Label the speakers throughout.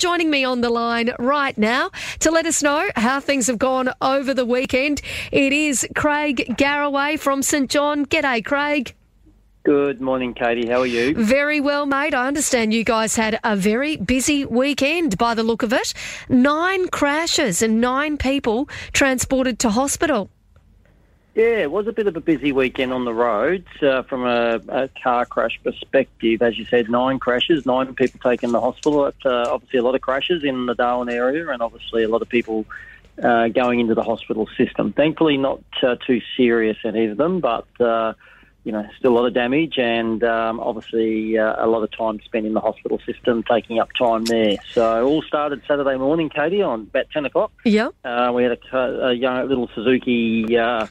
Speaker 1: joining me on the line right now to let us know how things have gone over the weekend. It is Craig Garraway from St John. G'day, Craig.
Speaker 2: Good morning, Katie. How are you?
Speaker 1: Very well, mate. I understand you guys had a very busy weekend by the look of it. Nine crashes and nine people transported to hospital.
Speaker 2: Yeah, it was a bit of a busy weekend on the roads uh, from a, a, car crash perspective. As you said, nine crashes, nine people taken to the hospital. That's uh, obviously a lot of crashes in the Darwin area, and obviously a lot of people uh, going into the hospital system. Thankfully, not uh, too serious, in any of them, but uh, you know, still a lot of damage and um, obviously uh, a lot of time spent in the hospital system, taking up time there. So all started Saturday morning, Katie, on about 10 o'clock.
Speaker 1: Yeah.
Speaker 2: Uh, we had a, a young little Suzuki uh,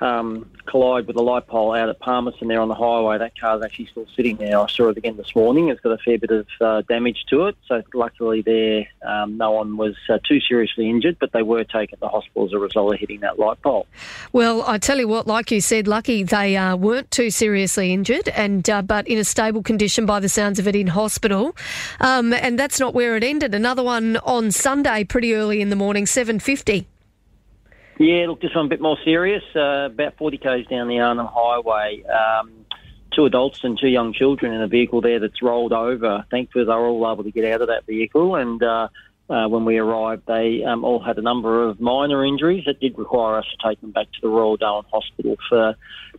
Speaker 2: um, collide with a light pole out at Palmerston there on the highway. That car's actually still sitting there. I saw it again this morning. It's got a fair bit of uh, damage to it. So luckily there, um, no one was uh, too seriously injured, but they were taken to hospital as a result of hitting that light pole.
Speaker 1: Well, I tell you what, like you said, lucky they uh, weren't too seriously injured, and uh, but in a stable condition by the sounds of it in hospital. Um, and that's not where it ended. Another one on Sunday, pretty early in the morning, seven fifty.
Speaker 2: Yeah, look, this one a bit more serious. Uh, about 40 k's down the Arnhem Highway, um, two adults and two young children in a vehicle there that's rolled over. Thankfully, they were all able to get out of that vehicle. And uh, uh, when we arrived, they um, all had a number of minor injuries that did require us to take them back to the Royal Darwin Hospital for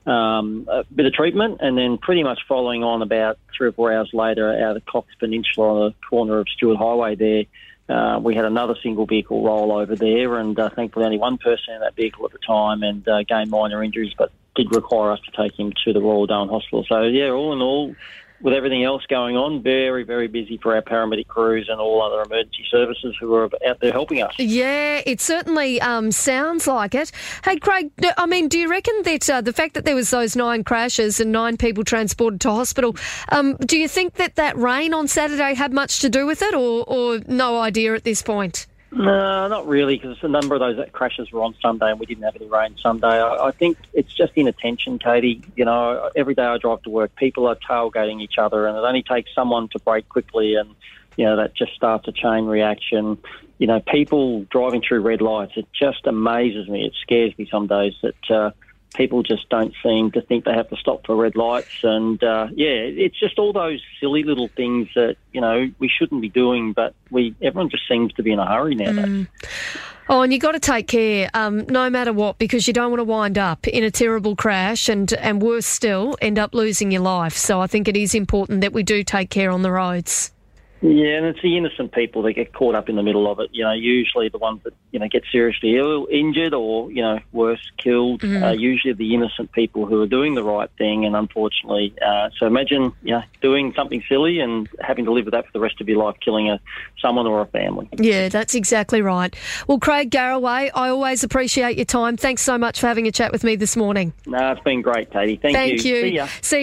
Speaker 2: um, a bit of treatment. And then, pretty much following on about three or four hours later, out of Cox Peninsula on the corner of Stuart Highway there. Uh, we had another single vehicle roll over there, and uh, thankfully only one person in that vehicle at the time, and uh, gained minor injuries, but did require us to take him to the Royal Darwin Hospital. So yeah, all in all, with everything else going on, very, very busy for our paramedic crews and all other emergency services who are out there helping us.
Speaker 1: Yeah, it certainly um, sounds like it. Hey, Craig, I mean, do you reckon that uh, the fact that there was those nine crashes and nine people transported to hospital, um, do you think that that rain on Saturday had much to do with it, or, or no idea at this point?
Speaker 2: No, not really, because a number of those crashes were on Sunday and we didn't have any rain Sunday. I, I think it's just inattention, Katie. You know, every day I drive to work, people are tailgating each other, and it only takes someone to brake quickly, and you know that just starts a chain reaction. You know, people driving through red lights, it just amazes me. It scares me some days that. Uh, people just don't seem to think they have to stop for red lights. And uh, yeah, it's just all those silly little things that you know we shouldn't be doing, but we everyone just seems to be in a hurry nowadays. Mm.
Speaker 1: Oh, and you've got to take care, um, no matter what, because you don't want to wind up in a terrible crash and, and worse still, end up losing your life. So I think it is important that we do take care on the roads.
Speaker 2: Yeah, and it's the innocent people that get caught up in the middle of it. You know, usually the ones that you know get seriously ill, injured, or you know, worse, killed. Mm. Uh, usually the innocent people who are doing the right thing, and unfortunately, uh, so imagine you know doing something silly and having to live with that for the rest of your life, killing a someone or a family.
Speaker 1: Yeah, that's exactly right. Well, Craig Garraway, I always appreciate your time. Thanks so much for having a chat with me this morning.
Speaker 2: No, it's been great, Katie. Thank,
Speaker 1: Thank
Speaker 2: you.
Speaker 1: you.
Speaker 2: See ya.
Speaker 1: See